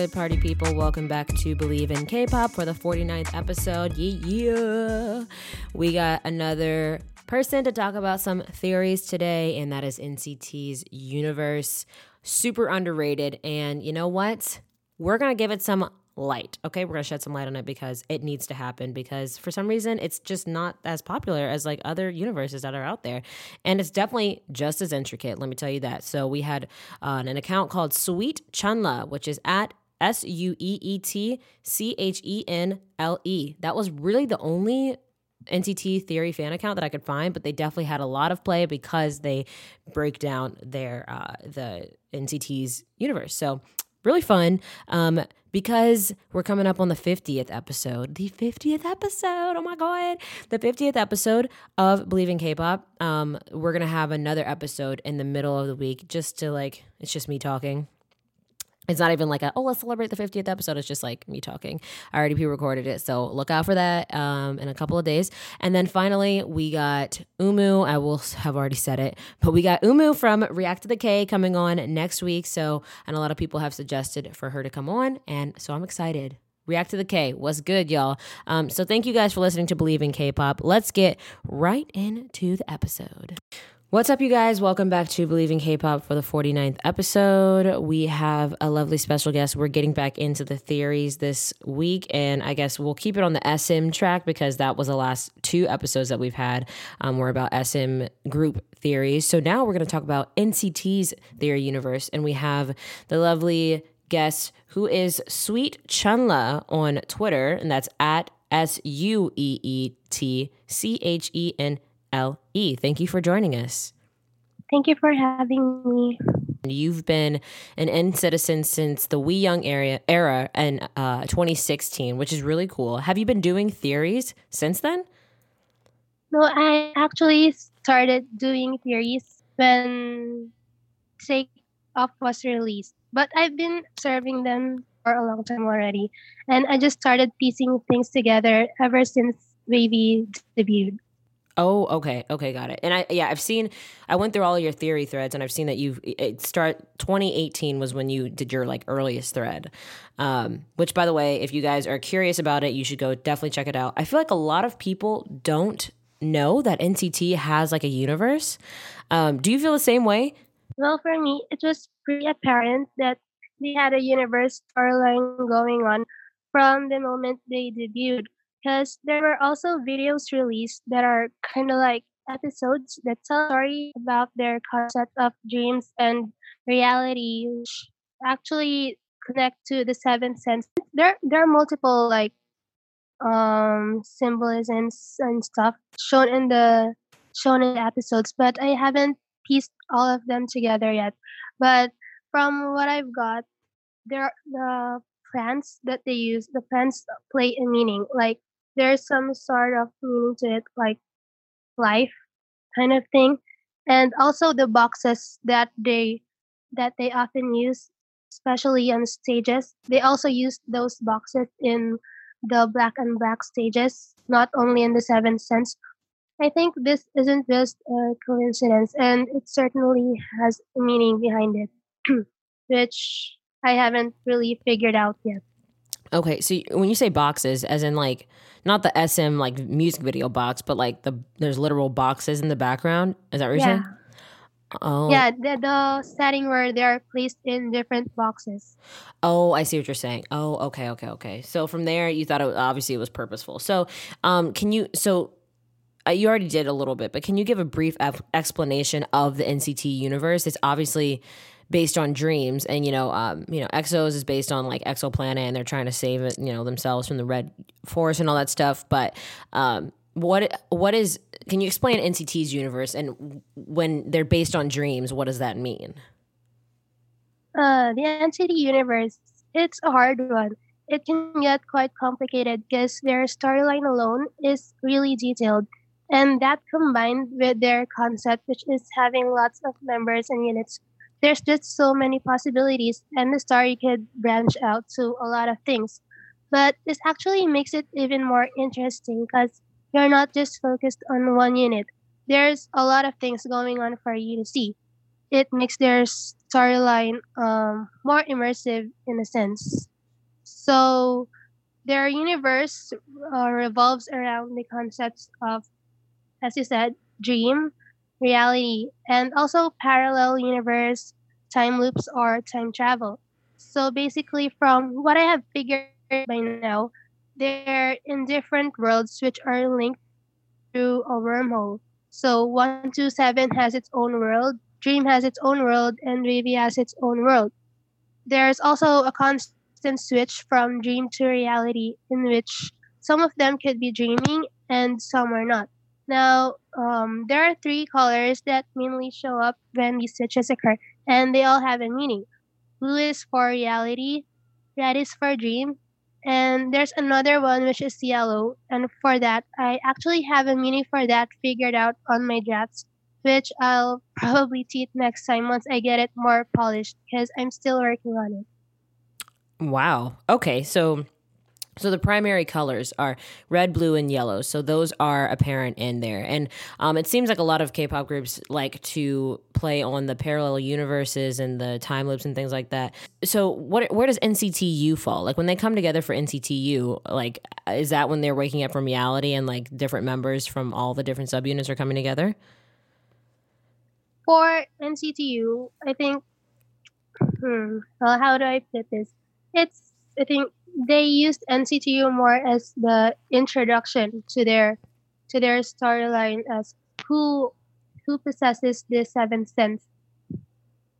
Good, party people? Welcome back to Bleav in K pop for the 49th episode. Yeah, yeah. We got another person to talk about some theories today, and that is NCT's Universe. Super underrated. And you know what? We're going to give it some light. Okay, we're gonna shed some light on it because it needs to happen because for some reason it's just not as popular as like other universes that are out there, and it's definitely just as intricate. Let me tell you that. So we had uh, an account called Sweet Chenle, which is at S U E E T C H E N L E. That was really the only NCT Theory fan account that I could find, but they definitely had a lot of play because they break down their uh, the NCT's universe. So really fun. Um, because we're coming up on the 50th episode. The 50th episode. Oh my God. The 50th episode of Believing K pop. Um, we're going to have another episode in the middle of the week just to like, it's just me talking. It's not even like a, oh, let's celebrate the 50th episode. It's just like me talking. I already pre recorded it. So look out for that um, in a couple of days. And then finally, we got Umu. I will have already said it, but we got Umu from React to the K coming on next week. So, and a lot of people have suggested for her to come on. And so I'm excited. React to the K. What's good, y'all? Um, so thank you guys for listening to Bleav in K pop. Let's get right into the episode. What's up, you guys? Welcome back to Believing K-pop for the 49th episode. We have a lovely special guest. We're getting back into the theories this week, and I guess we'll keep it on the SM track because that was the last two episodes that we've had um, were about SM group theories. So now we're going to talk about NCT's theory universe, and we have the lovely guest who is Sweet Chenle on Twitter, and that's at S U E E T C H E N L E. Thank you for joining us. Thank you for having me. You've been an N citizen since the We Young area era in uh, 2016, which is really cool. Have you been doing theories since then? No, I actually started doing theories when Take Off was released, but I've been serving them for a long time already, and I just started piecing things together ever since WayV debuted. Oh, okay, okay, got it. And I, yeah, I've seen. I went through all your theory threads, and I've seen that. It start 2018 was when you did your like earliest thread. Um, which, by the way, if you guys are curious about it, you should go definitely check it out. I feel like a lot of people don't know that NCT has like a universe. Um, do you feel the same way? Well, for me, it was pretty apparent that they had a universe storyline going on from the moment they debuted because there were also videos released that are kind of like episodes that tell story about their concept of dreams and reality, which actually connect to the seventh sense. There, there are multiple like um symbolisms and stuff shown in the shown in the episodes, but I haven't pieced all of them together yet. But from what I've got, there the plants that they use, the plants play a meaning. Like there's some sort of meaning to it, like life kind of thing. And also the boxes that they that they often use, especially on stages. They also use those boxes in the black and black stages, not only in the seventh sense. I think this isn't just a coincidence, and it certainly has meaning behind it, which I haven't really figured out yet. Okay, so when you say boxes, as in like not the SM like music video box, but like the there's literal boxes in the background. Is that what you're Yeah. saying? Oh, Yeah, the, the setting where they are placed in different boxes. oh, I see what you're saying. Oh, okay, okay, okay. So from there, you thought it obviously it was purposeful. So, um, can you so uh, you already did a little bit, but can you give a brief explanation of the NCT universe? It's obviously based on dreams, and you know, um, you know, EXO's is based on like exoplanet, and they're trying to save it, you know, themselves from the red forest and all that stuff. But um, what what is? Can you explain NCT's universe and when they're based on dreams? What does that mean? Uh, the NCT universe, it's a hard one. it can get quite complicated because their storyline alone is really detailed. And that combined with their concept, which is having lots of members and units, there's just so many possibilities, and the story could branch out to a lot of things. But this actually makes it even more interesting because you're not just focused on one unit. There's a lot of things going on for you to see. It makes their storyline um, more immersive in a sense. So their universe uh, revolves around the concepts of, as you said, dream, reality, and also parallel universe, time loops, or time travel. So basically, from what I have figured by now, they're in different worlds which are linked through a wormhole. So 127 has its own world, Dream has its own world, and WayV has its own world. There's also a constant switch from dream to reality in which some of them could be dreaming and some are not. Now, um, there are three colors that mainly show up when these switches occur, and they all have a meaning. Blue is for reality, red is for dream, and there's another one which is yellow. And for that, I actually have a meaning for that figured out on my drafts, which I'll probably teach next time once I get it more polished because I'm still working on it. Wow. Okay. So so the primary colors are red, blue, and yellow. So those are apparent in there. And um, it seems like a lot of K-pop groups like to play on the parallel universes and the time loops and things like that. So what where does NCTU fall? Like when they come together for NCTU, like is that when they're waking up from reality and like different members from all the different subunits are coming together? For NCTU, I think hmm, well, how do I put this? It's I think they used NCTU more as the introduction to their to their storyline as who who possesses the seventh sense,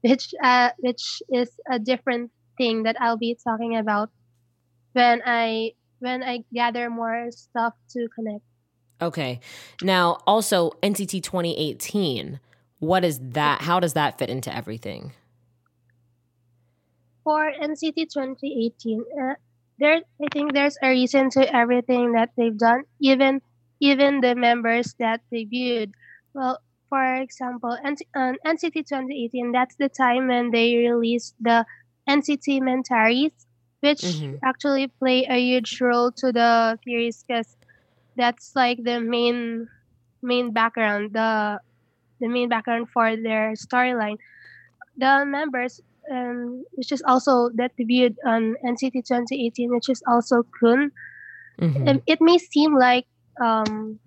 which uh, which is a different thing that I'll be talking about when I when I gather more stuff to connect. Okay. Now, also NCT 2018. What is that? How does that fit into everything? For NCT 2018, uh, there I think there's a reason to everything that they've done, even even the members that debuted. Well, for example, NC, NCT 2018, that's the time when they released the NCTmentaries, which mm-hmm. actually play a huge role to the series because that's like the main main background, the the main background for their storyline. The members um, which is also that debuted on NCT 2018, which is also Kun. Mm-hmm. Um, it may seem like um,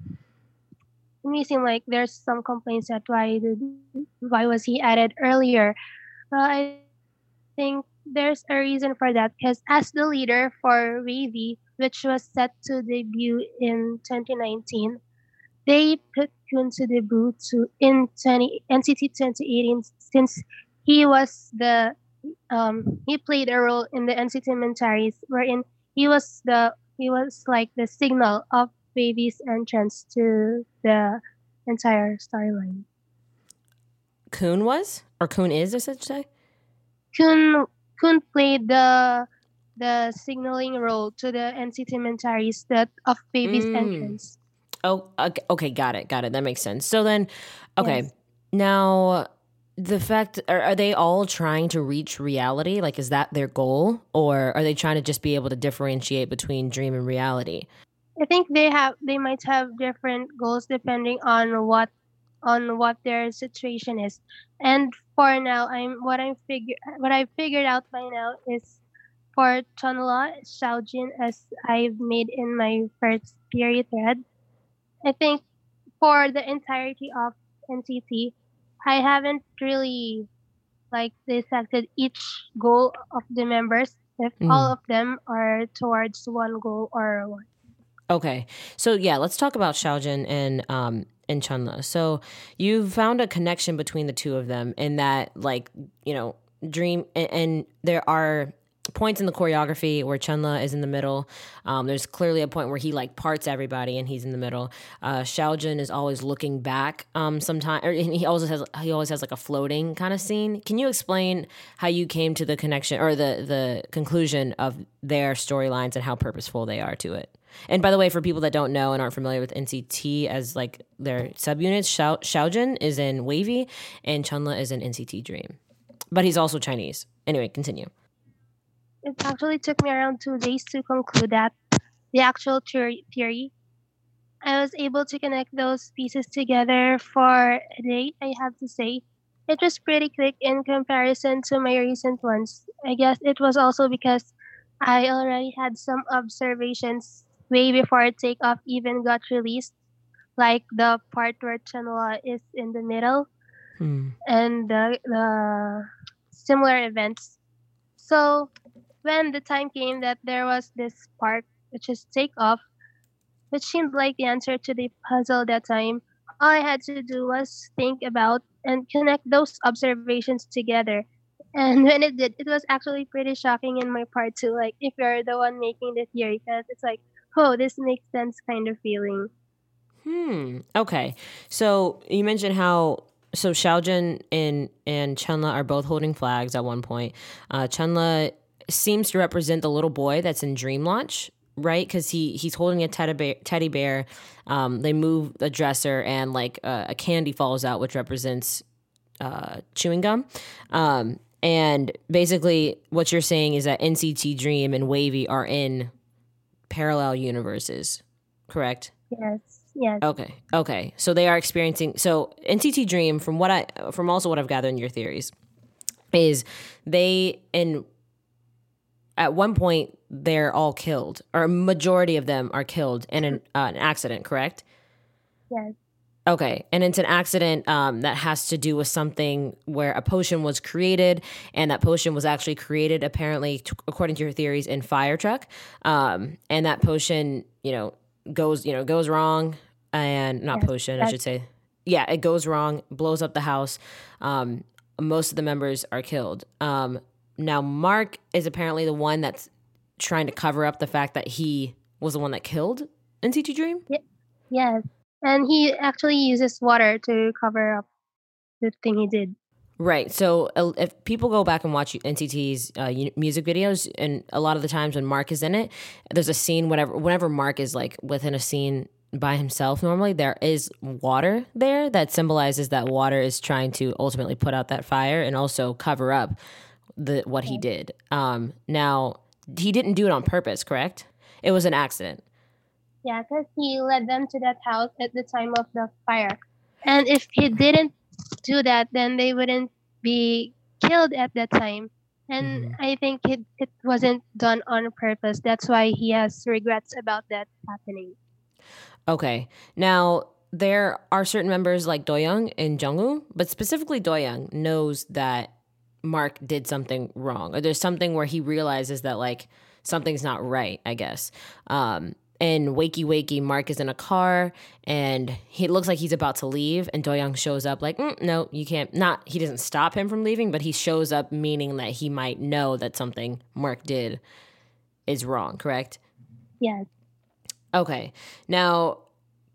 it may seem like there's some complaints that why did, why was he added earlier. Well, I think there's a reason for that because as the leader for WayV, which was set to debut in 2019, they put Kun to debut to in 20, NCT 2018 since he was the um, he played a role in the NCTmentaries, wherein he was the he was like the signal of baby's entrance to the entire storyline. Kun was or Kun is, I should say. Kun Kun played the the signaling role to the NCTmentaries that of baby's mm. entrance. Oh, okay, got it, got it. That makes sense. So then, okay, yes. now the fact are, are they all trying to reach reality? Like is that their goal? Or are they trying to just be able to differentiate between dream and reality? I think they have they might have different goals depending on what on what their situation is. And for now i'm what i'm figure what i figured out by now is for Chenle, Xiaojun, as I've made in my first period thread, I think for the entirety of NCT, I haven't really like dissected each goal of the members if mm. all of them are towards one goal or one. Okay. So yeah, let's talk about Xiaojun and um and Chenle. So you found a connection between the two of them in that like, you know, dream and, and there are points in the choreography where Chenle is in the middle. Um, there's clearly a point where he like parts everybody and he's in the middle. Uh, is always looking back. Um, sometimes he always has he always has like a floating kind of scene. Can you explain how you came to the connection or the the conclusion of their storylines and how purposeful they are to it? And by the way, for people that don't know and aren't familiar with NCT as like their subunits, Xiao, is in WayV and Chenle is in NCT Dream. But he's also Chinese. Anyway, continue. It actually took me around two days to conclude that the actual theory. I was able to connect those pieces together for a day, I have to say. It was pretty quick in comparison to my recent ones. I guess it was also because I already had some observations way before Takeoff even got released, like the part where Chenle is in the middle hmm. and the, the similar events. So when the time came that there was this part, which is Takeoff, which seemed like the answer to the puzzle that time, all I had to do was think about and connect those observations together. And when it did, it was actually pretty shocking in my part too. Like if you're the one making the theory, because it's like, oh, this makes sense kind of feeling. Hmm. Okay. So you mentioned how so Xiaojun and and Chenle are both holding flags at one point. Uh, Chenle seems to represent the little boy that's in Dream Launch, right? Because he he's holding a teddy bear. Teddy bear. Um, they move a dresser, and like uh, a candy falls out, which represents uh, chewing gum. Um, and basically, what you're saying is that NCT Dream and WayV are in parallel universes, correct? Yes. Yes. Okay. Okay. So they are experiencing. So NCT Dream, from what I, from also what I've gathered in your theories, is they in at one point they're all killed, or a majority of them are killed in an, uh, an accident. Correct. Yes. Okay, and it's an accident um, that has to do with something where a potion was created, and that potion was actually created, apparently, t- according to your theories, in fire truck. Um, and that potion, you know, goes, you know, goes wrong, and not yes, potion, I should say. Yeah, it goes wrong, blows up the house. Um, most of the members are killed. Um, now, Mark is apparently the one that's trying to cover up the fact that he was the one that killed NCT Dream. Yeah. Yes and he actually uses water to cover up the thing he did. Right. So uh, if people go back and watch NCT's uh, music videos, and a lot of the times when Mark is in it, there's a scene. Whenever whenever Mark is like within a scene by himself, normally there is water there that symbolizes that water is trying to ultimately put out that fire and also cover up the what he did. Um, now he didn't do it on purpose, correct? It was an accident. Yeah, because he led them to that house at the time of the fire. And if he didn't do that, then they wouldn't be killed at that time. And mm-hmm. I think it, it wasn't done on purpose. That's why he has regrets about that happening. Okay. Now, there are certain members like Doyoung and Jungwoo, but specifically Doyoung knows that Mark did something wrong, or there's something where he realizes that like something's not right. I guess. Um, and wakey wakey mark is in a car and he looks like he's about to leave and doyoung shows up like mm, no you can't not he doesn't stop him from leaving but he shows up meaning that he might know that something mark did is wrong correct yes okay now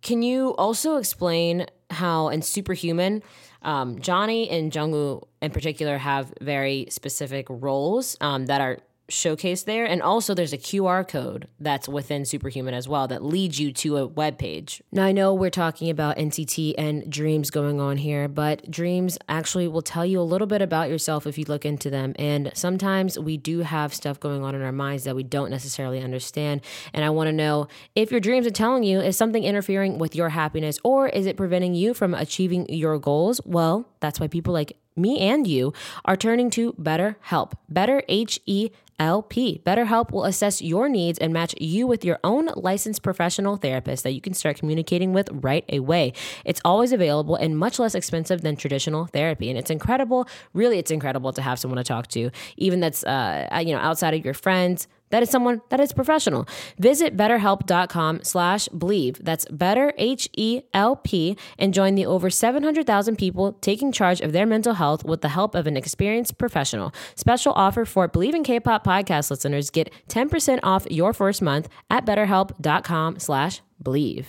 can you also explain how in superhuman um, johnny and jungwoo in particular have very specific roles um, that are showcased there. And also, there's a QR code that's within Superhuman as well that leads you to a web page. Now, I know we're talking about NCT and dreams going on here, but dreams actually will tell you a little bit about yourself if you look into them. And sometimes we do have stuff going on in our minds that we don't necessarily understand. And I want to know if your dreams are telling you, is something interfering with your happiness or is it preventing you from achieving your goals? Well, that's why people like me and you are turning to BetterHelp. Better H E LP. BetterHelp will assess your needs and match you with your own licensed professional therapist that you can start communicating with right away. It's always available and much less expensive than traditional therapy. And it's incredible, really, it's incredible to have someone to talk to, even that's, uh, you know, outside of your friends, that is someone that is professional. Visit betterhelp.com slash believe. That's better, H-E-L-P, and join the over 700,000 people taking charge of their mental health with the help of an experienced professional. Special offer for Bleav in K-pop podcast listeners. Get 10% off your first month at betterhelp.com slash believe.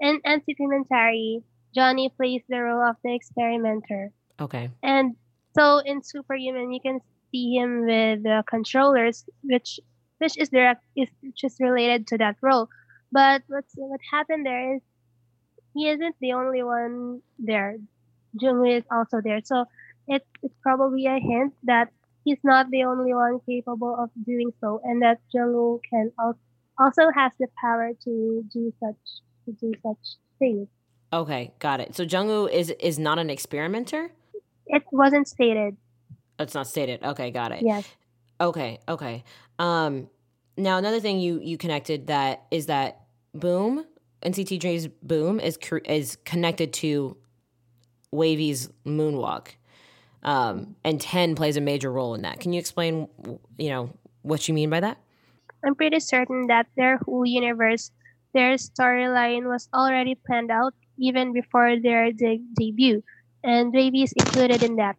In NCT Johnny plays the role of the experimenter. Okay. And so in Superhuman, you can see him with the controllers, which which is direct is just related to that role. But what's what happened there is he isn't the only one there. Jungwoo is also there, so it's it's probably a hint that he's not the only one capable of doing so, and that Jungwoo can also also has the power to do such to do such things. Okay, got it. So Jungwoo is is not an experimenter. It wasn't stated. It's not stated. Okay, got it. Yes. Okay, okay. Um, now another thing you you connected that is that Boom NCT Dream's Boom is is connected to WayV's Moonwalk, um, and Ten plays a major role in that. Can you explain, you know, what you mean by that? I'm pretty certain that their whole universe, their storyline was already planned out even before their de- debut, and WayV is included in that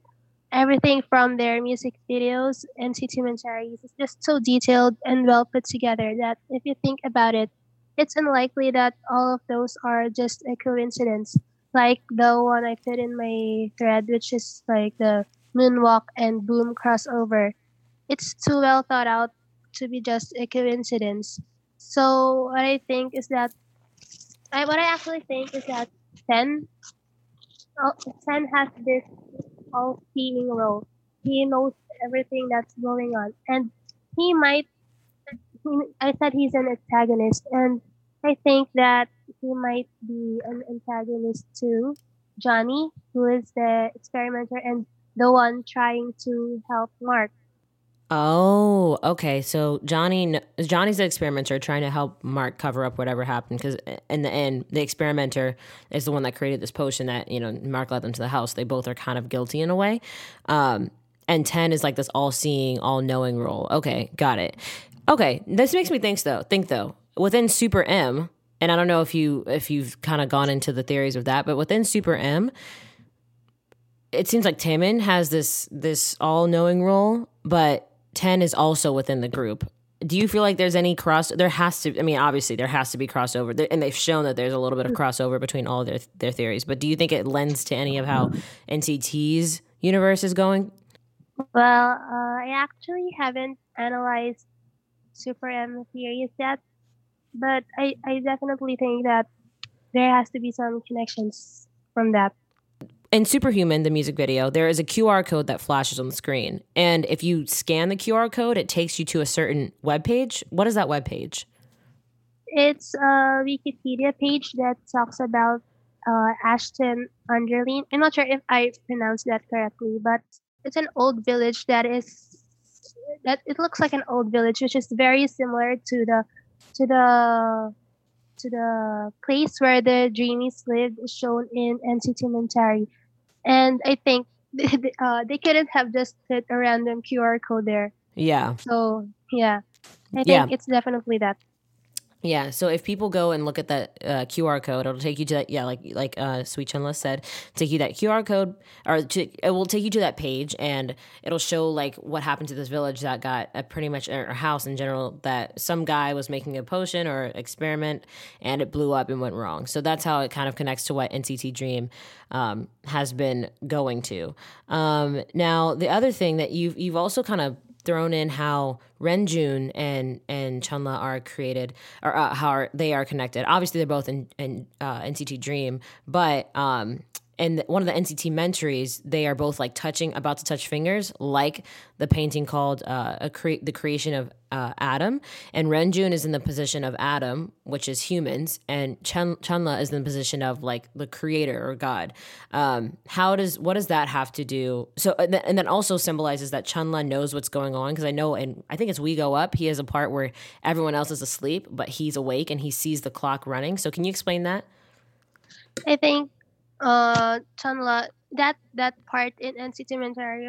everything from their music videos and documentaries is just so detailed and well put together that if you think about it, it's unlikely that all of those are just a coincidence. Like the one I put in my thread, which is like the moonwalk and boom crossover. It's too well thought out to be just a coincidence. So what I think is that I, what I actually think is that Ten, oh, Ten has this all seeing role. He knows everything that's going on, and he might. I said he's an antagonist, and I think that he might be an antagonist to Johnny, who is the experimenter and the one trying to help Mark. Oh, okay. So Johnny, Johnny's the experimenter trying to help Mark cover up whatever happened. Because in the end, the experimenter is the one that created this potion that you know Mark led them to the house. They both are kind of guilty in a way. Um, and ten is like this all-seeing, all-knowing role. Okay, got it. Okay, this makes me think though. Think though within Super M, and I don't know if you if you've kind of gone into the theories of that, but within Super M, it seems like Taemin has this this all-knowing role, but 10 is also within the group. Do you feel like there's any cross? There has to. I mean, obviously, there has to be crossover, and they've shown that there's a little bit of crossover between all their their theories. But do you think it lends to any of how NCT's universe is going? Well, uh, I actually haven't analyzed Super M theories yet, but I, I definitely think that there has to be some connections from that in Superhuman, the music video, there is a QR code that flashes on the screen. And if you scan the QR code, it takes you to a certain web page. What is that web page? It's a Wikipedia page that talks about uh, Ashton Underline. I'm not sure if I pronounced that correctly, but it's an old village that is that it looks like an old village, which is very similar to the to the to the place where the Dreamies lived is shown in NCTmentary. And I think uh, they couldn't have just put a random QR code there. Yeah. So, yeah. I think yeah. it's definitely that. Yeah, so if people go and look at that uh, QR code, it'll take you to that. Yeah, like like uh, Sweet Chenle said, take you that QR code, or to, it will take you to that page, and it'll show like what happened to this village that got a pretty much a house in general that some guy was making a potion or experiment, and it blew up and went wrong. So that's how it kind of connects to what NCT Dream um, has been going to. Um, now, the other thing that you've you've also kind of thrown in how Renjun and and Chenle are created, or uh, how are, they are connected. Obviously, they're both in, in uh, NCT Dream, but um, and one of the NCTmentaries, they are both like touching, about to touch fingers, like the painting called uh, cre- "The Creation of uh, Adam." And Renjun is in the position of Adam, which is humans, and Chun- Chenle is in the position of like the creator or God. Um, how does what does that have to do? So, and, th- and then also symbolizes that Chenle knows what's going on because I know, and I think as we go up, he has a part where everyone else is asleep, but he's awake and he sees the clock running. So, can you explain that? I think uh Chenle that that part in NCTmentary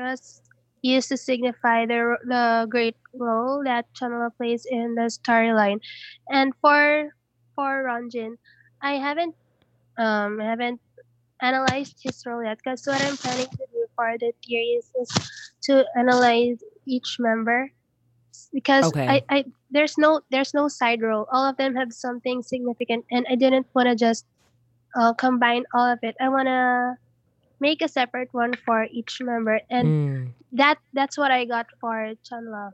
used to signify the the great role that Chenle plays in the storyline. And for for Renjun, I haven't um haven't analyzed his role yet because what I'm planning to do for the series is to analyze each member because Okay. I, I there's no there's no side role. All of them have something significant, and I didn't want to just uh, combine all of it. I want to make a separate one for each member, and Mm. that that's what I got for Chenle.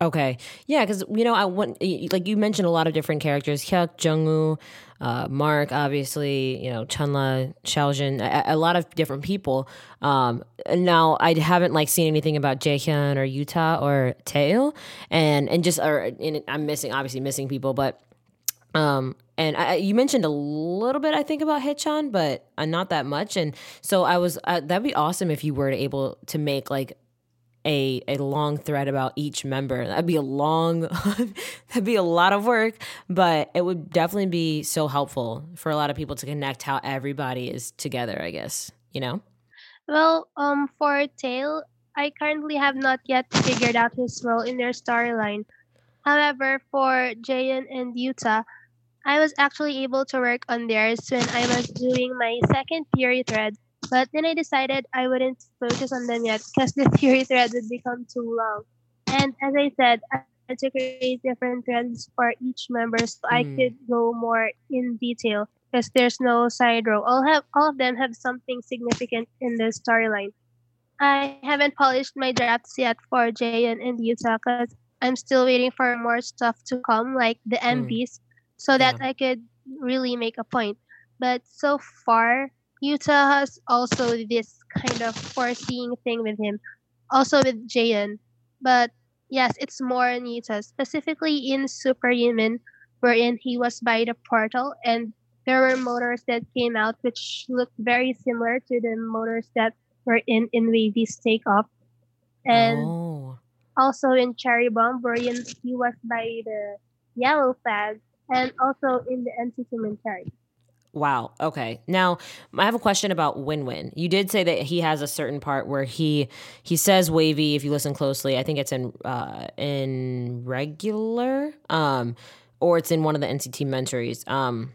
Okay. Yeah, because you know, I want like you mentioned a lot of different characters: Hyuk, Jungwoo, uh, Mark, obviously, you know, Chenle, Xiaojun, a, a lot of different people. Um, and now I haven't like seen anything about Jaehyun or Yuta or Tae, and and just or and I'm missing obviously missing people, but um, and I, you mentioned a little bit, I think, about Haechan, but uh, not that much. And so I was, uh, that'd be awesome if you were able to make like a a long thread about each member. That'd be a long, that'd be a lot of work, but it would definitely be so helpful for a lot of people to connect how everybody is together. I guess you know. Well, um, for Taeil, I currently have not yet figured out his role in their storyline. However, for Jaehyun and Yuta, I was actually able to work on theirs when I was doing my second theory thread. But then I decided I wouldn't focus on them yet because the theory thread would become too long. And as I said, I had to create different threads for each member so I Mm. could go more in detail because there's no side row. All have all of them have something significant in the storyline. I haven't polished my drafts yet for Jaehyun and Yuta because I'm still waiting for more stuff to come, like the Mm. MVs, so that I could really make a point. But so far, Yuta has also this kind of foreseeing thing with him, also with Jaehyun. But yes, it's more in Yuta, specifically in Superhuman, wherein he was by the portal and there were motors that came out which looked very similar to the motors that were in in WayV's takeoff. And oh. Also in Cherry Bomb, wherein he was by the yellow flag, and also in the NCTmentary. Wow. Okay. Now I have a question about Win Win. You did say that he has a certain part where he he says wavy. If you listen closely, I think it's in uh, in regular, um, or it's in one of the NCTmentaries. Um,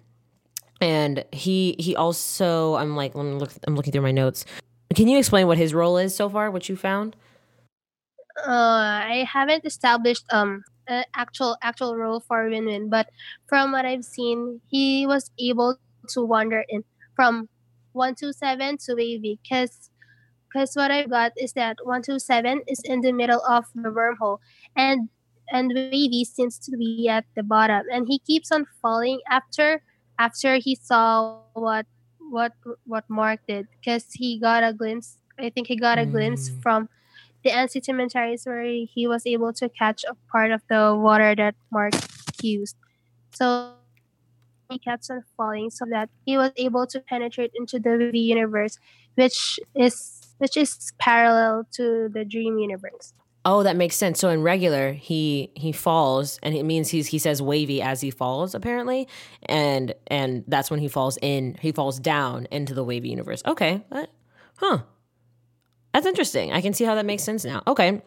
and he he also I'm like look I'm looking through my notes. Can you explain what his role is so far? What you found? Uh, I haven't established um an actual actual role for Win Win, but from what I've seen, he was able to wander in from one two seven to WayV, because because what I got is that one two seven is in the middle of the wormhole, and and WayV seems to be at the bottom, and he keeps on falling after after he saw what what what Mark did, because he got a glimpse. I think he got a glimpse Mm. from the NCTmentaries where he was able to catch a part of the water that Mark used. So he kept on falling so that he was able to penetrate into the V universe, which is which is parallel to the dream universe. Oh, that makes sense. So in regular, he he falls, and it means he's he says wavy as he falls, apparently, and and that's when he falls in. He falls down into the WayV universe. Okay, that, huh? That's interesting. I can see how that makes sense now. Okay.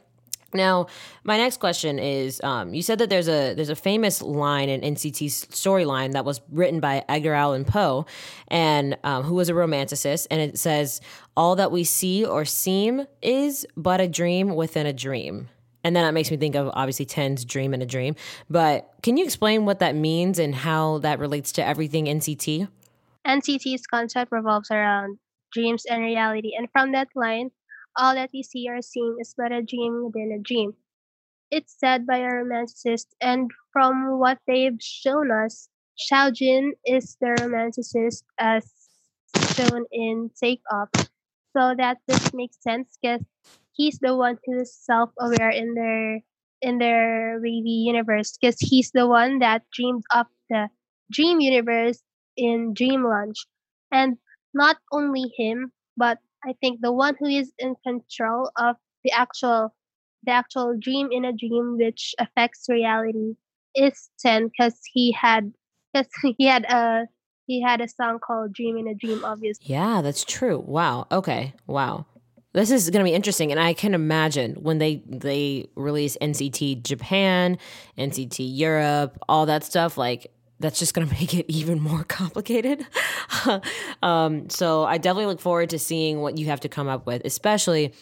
Now, my next question is: um, You said that there's a there's a famous line in NCT's storyline that was written by Edgar Allan Poe, and um, who was a romanticist, and it says, "All that we see or seem is but a dream within a dream." And then that makes me think of obviously Ten's dream in a dream. But can you explain what that means and how that relates to everything NCT? NCT's concept revolves around dreams and reality, and from that line, all that we see or seeing is but a dream within a dream. It's said by a romanticist, and from what they've shown us, Xiaojun is the romanticist as shown in Take Off. So that this makes sense because he's the one who's self-aware in their in their WayV universe because he's the one that dreamed up the dream universe in Dream Launch. And not only him, but I think the one who is in control of the actual the actual dream in a dream which affects reality is Ten because he had because he had a he had a song called Dream in a Dream obviously. Yeah, that's true. Wow. Okay. Wow. this is going to be interesting and i can imagine when they they release nct japan nct europe all that stuff like that's just going to make it even more complicated. Um, so i definitely look forward to seeing what you have to come up with especially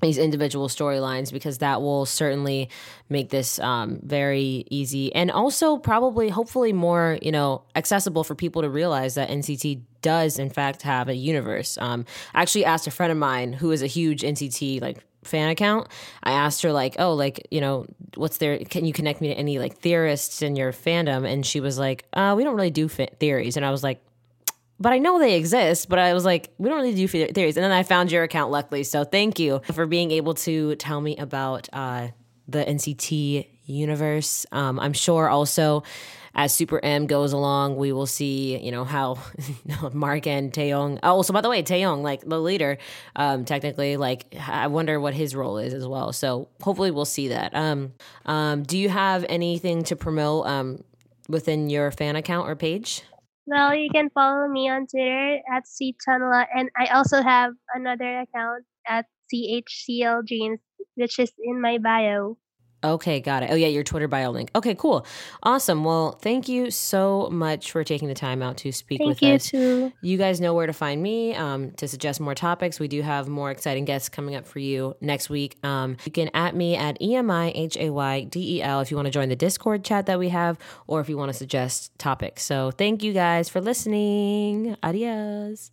these individual storylines because that will certainly make this um, very easy and also probably hopefully more you know accessible for people to realize that nct does in fact have a universe. Um, i actually asked a friend of mine who is a huge nct like fan account i asked her like oh like you know what's there can you connect me to any like theorists in your fandom and she was like uh, we don't really do fa- theories and i was like but I know they exist. But I was like, we don't really do theories. And then I found your account, luckily. So thank you for being able to tell me about uh, the NCT universe. Um, I'm sure also as Super M goes along, we will see, you know, how Mark and Taeyong. Oh, so by the way, Taeyong, like the leader, um, technically, like I wonder what his role is as well. So hopefully we'll see that. Um, um, do you have anything to promote um, within your fan account or page? Well, you can follow me on Twitter at C ctanla, and I also have another account at chcl dreams, which is in my bio. Okay, got it. Oh, yeah, your Twitter bio link. Okay, cool. Awesome. Well, thank you so much for taking the time out to speak thank with you us. Too. You guys know where to find me um, to suggest more topics. We do have more exciting guests coming up for you next week. Um, you can at me at E-M-I-H-A-Y-D-E-L if you want to join the Discord chat that we have or if you want to suggest topics. So thank you guys for listening. Adios.